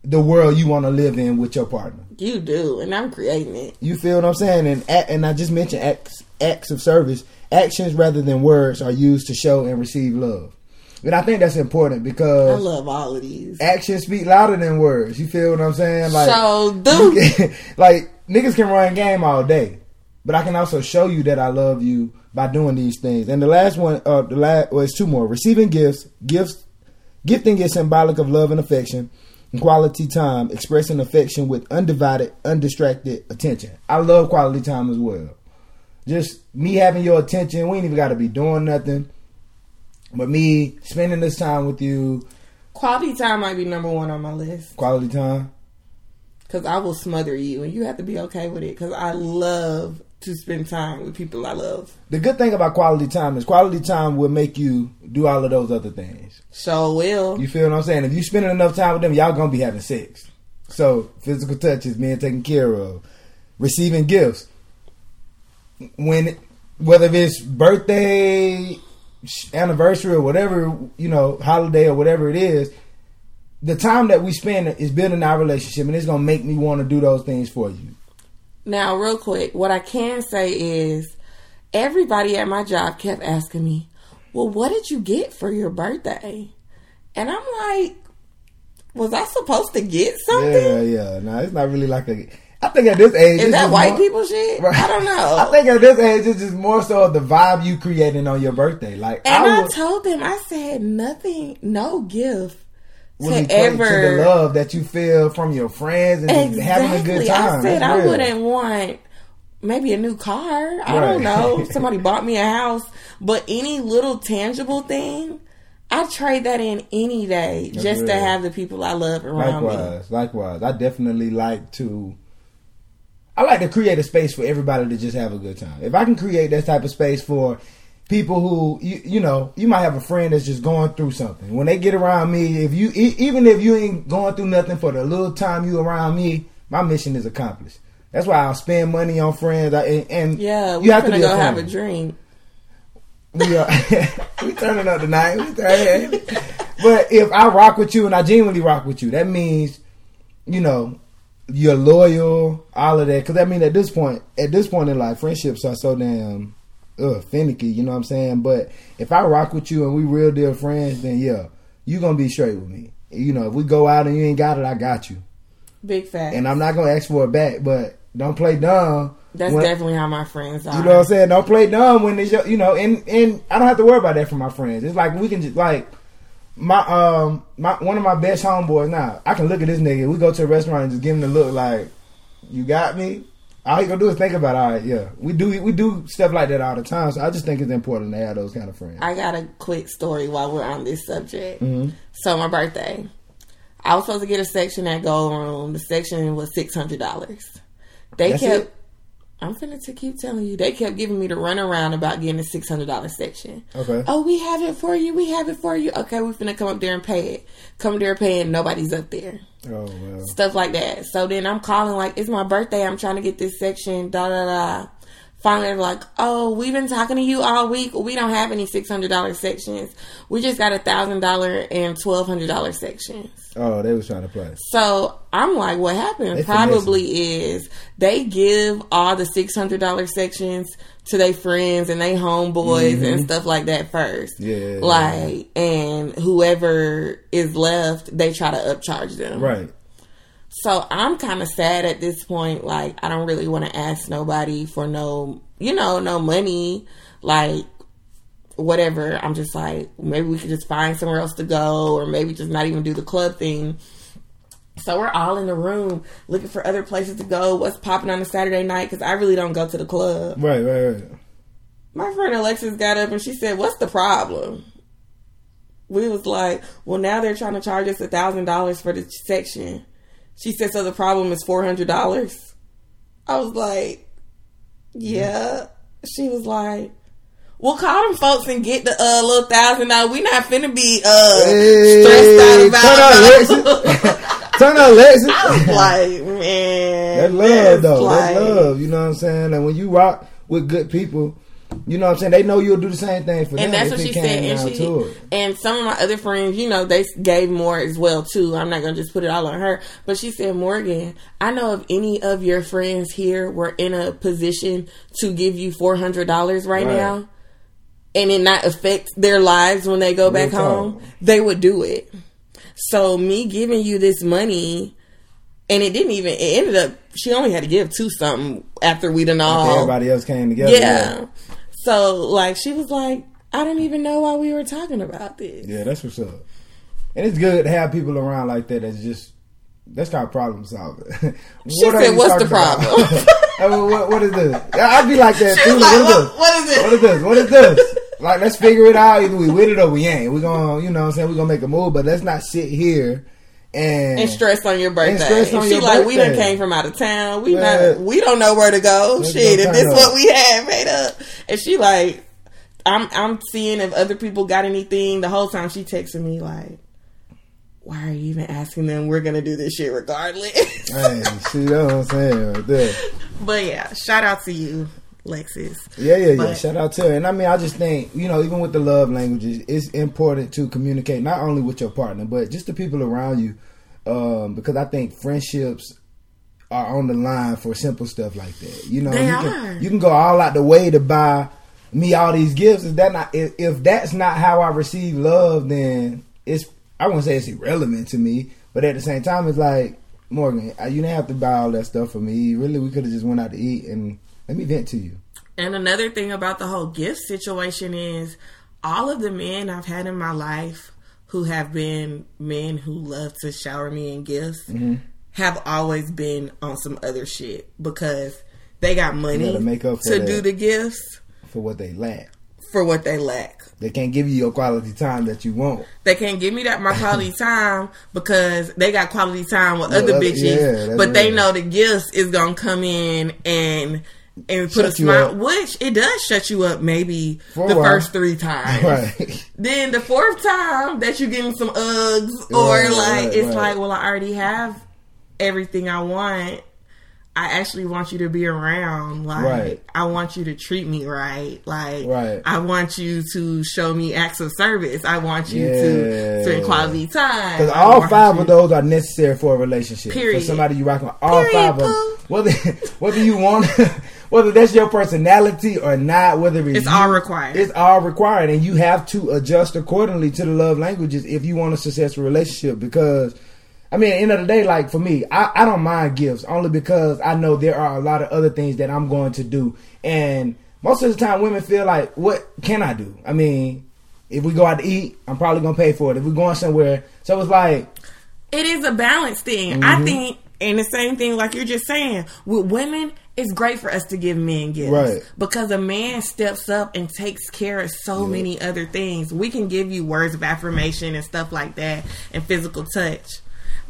the world you want to live in with your partner. You do, and I'm creating it. You feel what I'm saying? And and I just mentioned acts acts of service. Actions rather than words are used to show and receive love. And I think that's important because I love all of these. actions speak louder than words. You feel what I'm saying? Like, so do can- like niggas can run game all day, but I can also show you that I love you by doing these things. And the last one, uh, the last, well, it's two more. Receiving gifts, gifts, gifting is symbolic of love and affection, and quality time, expressing affection with undivided, undistracted attention. I love quality time as well. Just me having your attention. We ain't even got to be doing nothing, but me spending this time with you. Quality time might be number one on my list. Quality time. Cause I will smother you, and you have to be okay with it. Cause I love to spend time with people I love. The good thing about quality time is quality time will make you do all of those other things. So will. You feel what I'm saying? If you spending enough time with them, y'all gonna be having sex. So physical touch is being taken care of. Receiving gifts. When whether it's birthday, anniversary, or whatever you know, holiday or whatever it is, the time that we spend is building our relationship, and it's gonna make me want to do those things for you. Now, real quick, what I can say is everybody at my job kept asking me, Well, what did you get for your birthday? And I'm like, Was I supposed to get something? Yeah, yeah. No, it's not really like a. I think at this age, is that white more, people shit? Right. I don't know. I think at this age, it's just more so the vibe you creating on your birthday. Like, and I, would, I told them, I said nothing, no gift to ever to the love that you feel from your friends and exactly. having a good time. I said I wouldn't want maybe a new car. I don't know. Somebody bought me a house, but any little tangible thing. I trade that in any day That's just real. to have the people I love around likewise, me. Likewise, I definitely like to. I like to create a space for everybody to just have a good time. If I can create that type of space for people who you you know you might have a friend that's just going through something. When they get around me, if you even if you ain't going through nothing for the little time you around me, my mission is accomplished. That's why I'll spend money on friends. and, and yeah, you have to go have a drink. We are we turning up tonight. But if I rock with you and I genuinely rock with you, that means you know you're loyal, all of that. Because I mean, at this point, at this point in life, friendships are so damn ugh, finicky, you know what I'm saying? But if I rock with you and we real deal friends, then yeah, you gonna be straight with me. You know, if we go out and you ain't got it, I got you. Big fact. And I'm not gonna ask for it back, but don't play dumb. That's when, definitely how my friends are. You know what I'm saying? Don't play dumb when it's you know, and and I don't have to worry about that for my friends. It's like we can just like my um my one of my best homeboys now. I can look at this nigga. We go to a restaurant and just give him the look like, you got me all you gonna do is think about all right, yeah. We do we do stuff like that all the time. So I just think it's important to have those kind of friends. I got a quick story while we're on this subject. Mm-hmm. So my birthday, I was supposed to get a section at Gold Room. The section was six hundred dollars. They That's kept. It? I'm finna to keep telling you. They kept giving me the runaround about getting a six hundred dollar section. Okay. Oh, we have it for you. We have it for you. Okay, we finna come up there and pay it. Come there and pay it. Nobody's up there. Oh well. Stuff like that. So then I'm calling like it's my birthday. I'm trying to get this section. Da da da. Finally, like, "Oh, we've been talking to you all week. We don't have any six hundred dollar sections. We just got a thousand dollar and twelve hundred dollar sections." Oh, they was trying to play. So I'm like, what happened? Probably is they give all the six hundred dollar sections to their friends and they homeboys mm-hmm. and stuff like that first. Yeah. Like, and whoever is left, they try to upcharge them. Right. So I'm kind of sad at this point. Like, I don't really want to ask nobody for no, you know, no money. Like, whatever. I'm just like, maybe we could just find somewhere else to go, or maybe just not even do the club thing. So we're all in the room looking for other places to go. What's popping on a Saturday night? Because I really don't go to the club. Right, right, right. My friend Alexis got up and she said, "What's the problem?" We was like, "Well, now they're trying to charge us a thousand dollars for the section." She said, "So the problem is four hundred dollars." I was like, "Yeah." She was like, We'll call them folks and get the uh, little thousand dollars. We not finna be uh, hey, stressed out about. Turn on Turn on Lexus. I was like, man, that love though. Like, that love. You know what I'm saying? And when you rock with good people, you know what I'm saying? They know you'll do the same thing for and them. And that's what she said. And, she, and some of my other friends, you know, they gave more as well too. I'm not gonna just put it all on her. But she said, Morgan, I know if any of your friends here were in a position to give you four hundred dollars right, right, now, and it not affect their lives when they go back home, they would do it. So me giving you this money, and it didn't even. It ended up. She only had to give two something after we done all. Everybody else came together. Yeah. yeah. So like she was like, I don't even know why we were talking about this. Yeah, that's what's up. And it's good to have people around like that. That's just that's of problem solving. she said, "What's the problem?" I mean, what, what is this? I'd be like that too. Like, what, what, is what is it? What is this? What is this? Like, let's figure it out. Either we with it or we ain't. We're gonna, you know what I'm saying? We're gonna make a move, but let's not sit here and, and stress on your birthday. on she your like, we done birthday. came from out of town. We Yeah. not, we don't know where to go. Let's Shit, if this what we have made up. And she like, I'm, I'm seeing if other people got anything. The whole time she texting me like, why are you even asking them? We're gonna do this shit regardless. Hey, see, that's what I'm saying right there. but yeah, shout out to you, Lexus. Yeah, yeah, yeah. Shout out to her. And I mean, I just think, you know, even with the love languages, it's important to communicate not only with your partner, but just the people around you. Um, because I think friendships are on the line for simple stuff like that. You know, you can you can go all out the way to buy me all these gifts. If that not if, if that's not how I receive love, then it's I wouldn't say it's irrelevant to me, but at the same time, it's like Morgan, you didn't have to buy all that stuff for me. Really, we could have just went out to eat and let me vent to you. And another thing about the whole gift situation is all of the men I've had in my life who have been men who love to shower me in gifts Mm-hmm. have always been on some other shit because they got money gotta make up for to that. do the gifts for what they lack. for what they lack. They can't give you your quality time that you want. They can't give me that my quality time because they got quality time with other bitches. yeah, but they know the gifts is gonna come in and and put a Shut you smile, which it does shut you up maybe For the first three times. Right. Then the fourth time that you're getting some Uggs or Right, like right, it's like, well, I already have everything I want. I actually want you to be around. Like Right. I want you to treat me right. Like Right. I want you to show me acts of service. I want you to spend quality time. Because all five you- of those are necessary for a relationship. Period. For somebody you rock with, all Period, five of them. Whether whether you want, whether that's your personality or not, whether it's, It's you, all required. It's all required, and you have to adjust accordingly to the love languages if you want a successful relationship. Because I mean, at the end of the day, like for me, I, I don't mind gifts only because I know there are a lot of other things that I'm going to do. And most of the time, women feel like, what can I do? I mean, if we go out to eat, I'm probably going to pay for it. If we're going somewhere. So it's like, it is a balance thing. Mm-hmm. I think, and the same thing, like you're just saying, with women, it's great for us to give men gifts, Right. Because a man steps up and takes care of so many other things. We can give you words of affirmation and stuff like that, and physical touch,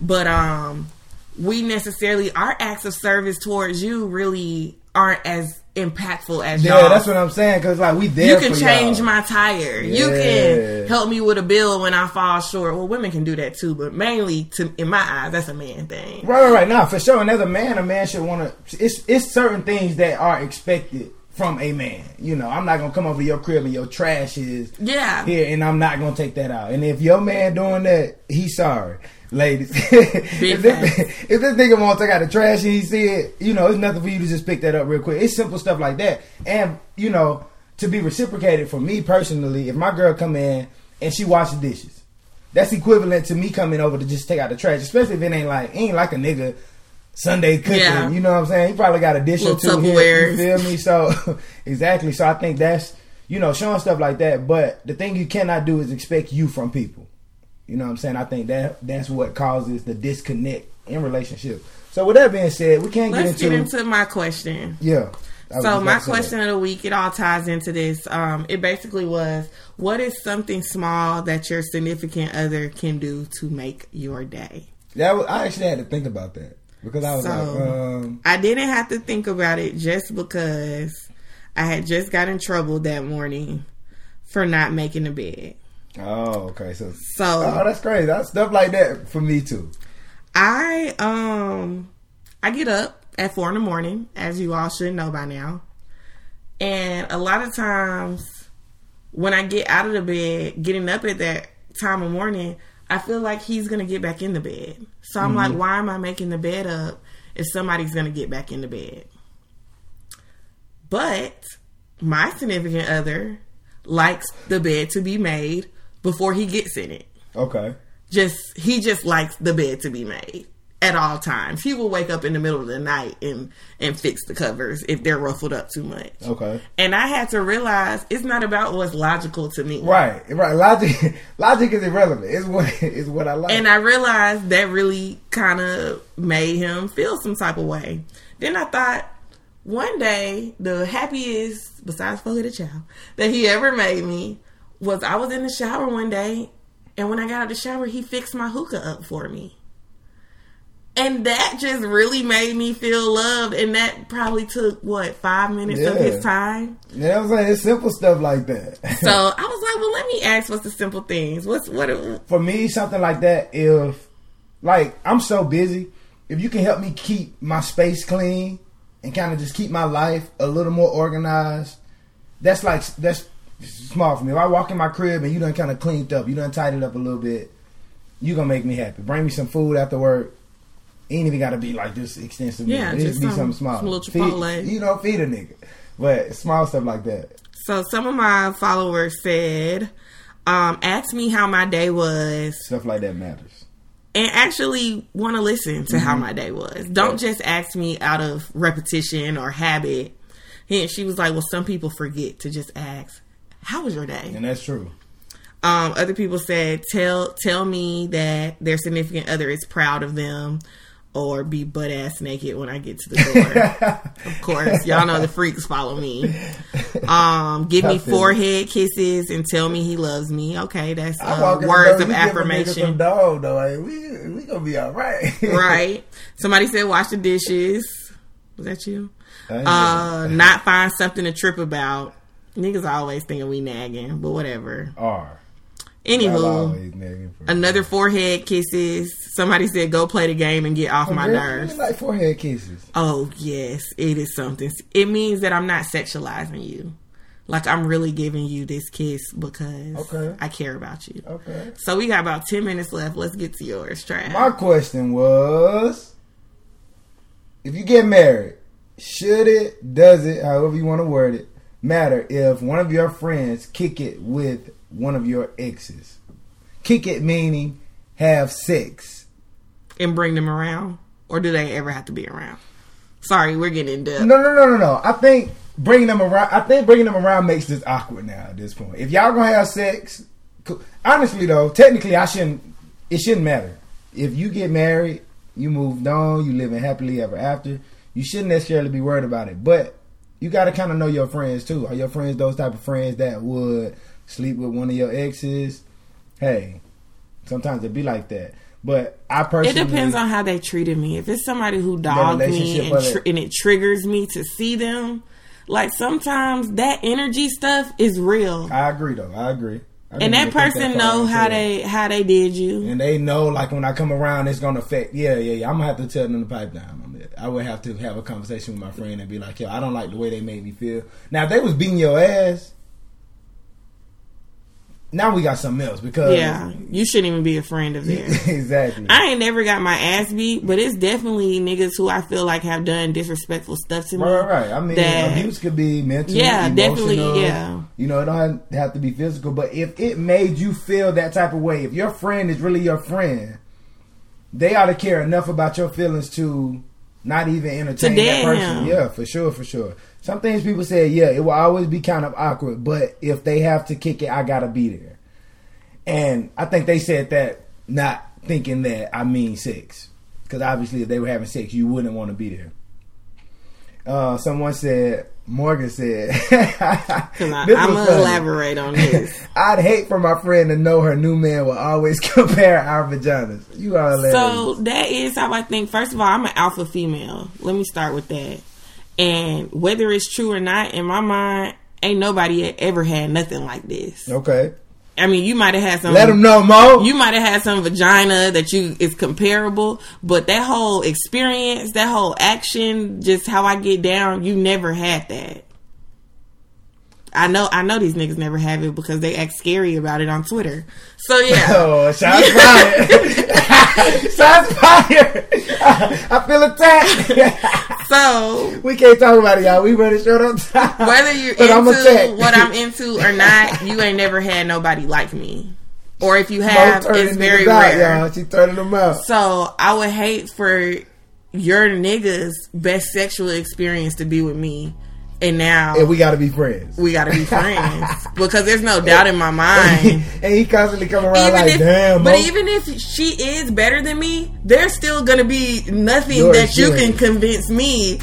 but um, we necessarily our acts of service towards you really aren't as impactful as yeah, y'all. that's what I'm saying. Because like we there you can change y'all. my tire. You can help me with a bill when I fall short. Well, women can do that too, but mainly, to in my eyes, that's a man thing. Right, right, right. Now, for sure, and as a man, a man should want to. It's it's certain things that are expected from a man. You know, I'm not gonna come over your crib and your trash is Yeah. here, and I'm not gonna take that out. And if your man doing that, he's sorry, ladies. if, this, if this nigga won't take out the trash and he see it, you know, it's nothing for you to just pick that up real quick. It's simple stuff like that, and you know, to be reciprocated for me personally, if my girl come in and she washes dishes. That's equivalent to me coming over to just take out the trash, especially if it ain't like ain't like a nigga Sunday cooking. Yeah. You know what I'm saying? He probably got a dish or two here. You feel me? So exactly. So I think that's you know showing stuff like that. But the thing you cannot do is expect you from people. You know what I'm saying? I think that that's what causes the disconnect in relationship. So with that being said, we can't Let's get get into, into my question. yeah. So my about to say question of the week, it all ties into this. Um, it basically was, what is something small that your significant other can do to make your day? That was, I actually had to think about that because I was So- like, um, I didn't have to think about it just because I had just got in trouble that morning for not making the bed. Oh, okay. So, So oh, that's crazy. That's stuff like that for me too. I um I get up at four in the morning, as you all should know by now. And a lot of times when I get out of the bed, getting up at that time of morning, I feel like he's gonna get back in the bed. So I'm like, why am I making the bed up if somebody's gonna get back in the bed? But my significant other likes the bed to be made before he gets in it Okay. just he just likes the bed to be made at all times. He will wake up in the middle of the night and and fix the covers if they're ruffled up too much. Okay. And I had to realize it's not about what's logical to me. Right. Right. Logic. Logic is irrelevant. It's what it's what I like. And I realized that really kind of made him feel some type of way. Then I thought, one day, the happiest, besides for the child, that he ever made me was I was in the shower one day, and when I got out of the shower, he fixed my hookah up for me. And that just really made me feel loved. And that probably took, what, five minutes yeah. of his time? Yeah, I'm saying it's simple stuff like that. so I was like, well, let me ask what's the simple things? What's what? For me, something like that, if, like, I'm so busy, if you can help me keep my space clean and kind of just keep my life a little more organized, that's like, that's small for me. If I walk in my crib and you done kind of cleaned up, you done tidied up a little bit, you gonna make me happy. Bring me some food after work ain't even got to be like this extensive. Yeah, it just be some, something small. Some little Chipotle. Feed, you know, feed a nigga. But small stuff like that. So some of my followers said, um, ask me how my day was. Stuff like that matters. And actually want to listen to mm-hmm. how my day was. Don't just ask me out of repetition or habit. And she was like, well, some people forget to just ask, how was your day? And that's true. Um, other people said, tell tell me that their significant other is proud of them or be butt ass naked when I get to the door. of course, y'all know the freaks follow me. Um, give me forehead kisses and tell me he loves me. Okay, that's uh, words of affirmation. Dog though, like, we we gonna be all right. right. Somebody said wash the dishes. Was that you? Uh, not find something to trip about. Niggas always thinking we nagging, but whatever. Are. Anywho, another forehead kisses. Somebody said, "Go play the game and get off oh, my really? nerves." Like forehead kisses. Oh yes, it is something. It means that I'm not sexualizing you. Like I'm really giving you this kiss because okay. I care about you. Okay. So we got about ten minutes left. Let's get to yours, Trav. My question was, if you get married, should it, does it, however you want to word it, matter if one of your friends kick it with one of your exes. Kick it meaning have sex. And bring them around? Or do they ever have to be around? Sorry, we're getting into No, no, no, no, no. I think bringing them around. I think bringing them around makes this awkward now. At this point, if y'all gonna have sex, honestly though, technically I shouldn't. It shouldn't matter if you get married, you moved on, you living happily ever after. You shouldn't necessarily be worried about it, but you got to kind of know your friends too. Are your friends those type of friends that would sleep with one of your exes, hey, sometimes it be like that. But I personally, it depends on how they treated me. If it's somebody who dogged me and, tr- and it triggers me to see them, like sometimes that energy stuff is real. I agree, though. I agree. I and that person that know how they how they did you, and they know like when I come around, it's gonna affect. Yeah, yeah, yeah. I'm gonna have to tell them the pipe down. I would have to have a conversation with my friend and be like, "Yo, I don't like the way they made me feel." Now, if they was beating your ass, now we got something else because yeah, you shouldn't even be a friend of theirs. exactly. I ain't never got my ass beat, but it's definitely niggas who I feel like have done disrespectful stuff to me. Right, right. I mean, that, abuse could be mental, yeah, definitely, yeah. You know, it don't have to be physical, but if it made you feel that type of way, if your friend is really your friend, they ought to care enough about your feelings to not even entertain that person. Yeah, for sure, for sure. Some things people say, yeah, it will always be kind of awkward, but if they have to kick it, I gotta be there. And I think they said that not thinking that I mean sex, because obviously if they were having sex, you wouldn't want to be there. Uh, someone said, Morgan said, I, am gonna elaborate on this. I'd hate for my friend to know her new man will always compare our vaginas. You are hilarious. So that is how I think. First of all, I'm an alpha female. Let me start with that. And whether it's true or not, in my mind, ain't nobody ever had nothing like this. Okay. I mean, you might have had some. Let them know, Mo. You might have had some vagina that you is comparable, but that whole experience, that whole action, just how I get down, you never had that. I know, I know these niggas never have it because they act scary about it on Twitter. So yeah. Oh, shots fired! shots fired! I feel attacked. so we can't talk about it, y'all. We running short on time. Whether you're but into what I'm into or not, you ain't never had nobody like me. Or if you have, it's very rare. Out, y'all. She turning them out. So I would hate for your niggas' best sexual experience to be with me and now and we got to be friends. We got to be friends because there's no doubt in my mind. and he constantly coming around even like, if, damn. But even if she is better than me, there's still gonna be nothing You're that you can convince me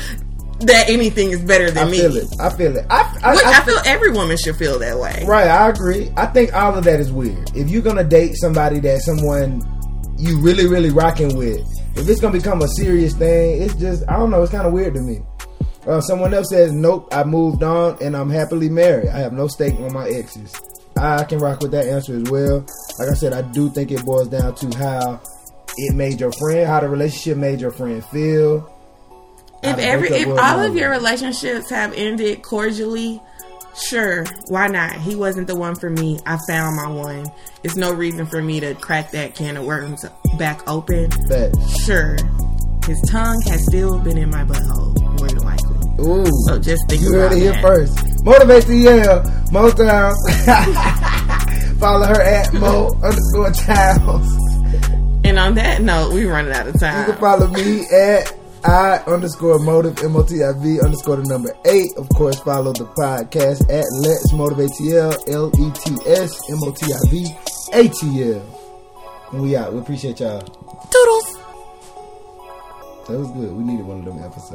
that anything is better than me. I me. feel it. I feel it. I, I, Which I I feel every woman should feel that way. Right, I agree. I think all of that is weird. If you're gonna date somebody that someone you really, really rocking with, if it's gonna become a serious thing, it's just I don't know. It's kind of weird to me. Uh, someone else says, "Nope, I moved on and I'm happily married. I have no stake on my exes." I can rock with that answer as well. Like I said, I do think it boils down to how it made your friend, how the relationship made your friend feel. If every if all of your relationships have ended cordially, sure, why not? He wasn't the one for me. I found my one. It's no reason for me to crack that can of worms back open. But Sure, his tongue has still been in my butthole, more than likely. Ooh, So just think You heard it here first. Motivate to yell. Mo Styles. Follow her at Mo underscore Childs. And on that note, we running out of time. You can follow me at I underscore motive M O T I V underscore the number eight. Of course, follow the podcast at Let's Motivate TL L E T S M O T I V A T L. And we out. We appreciate y'all. Toodles. That was good. We needed one of them episodes.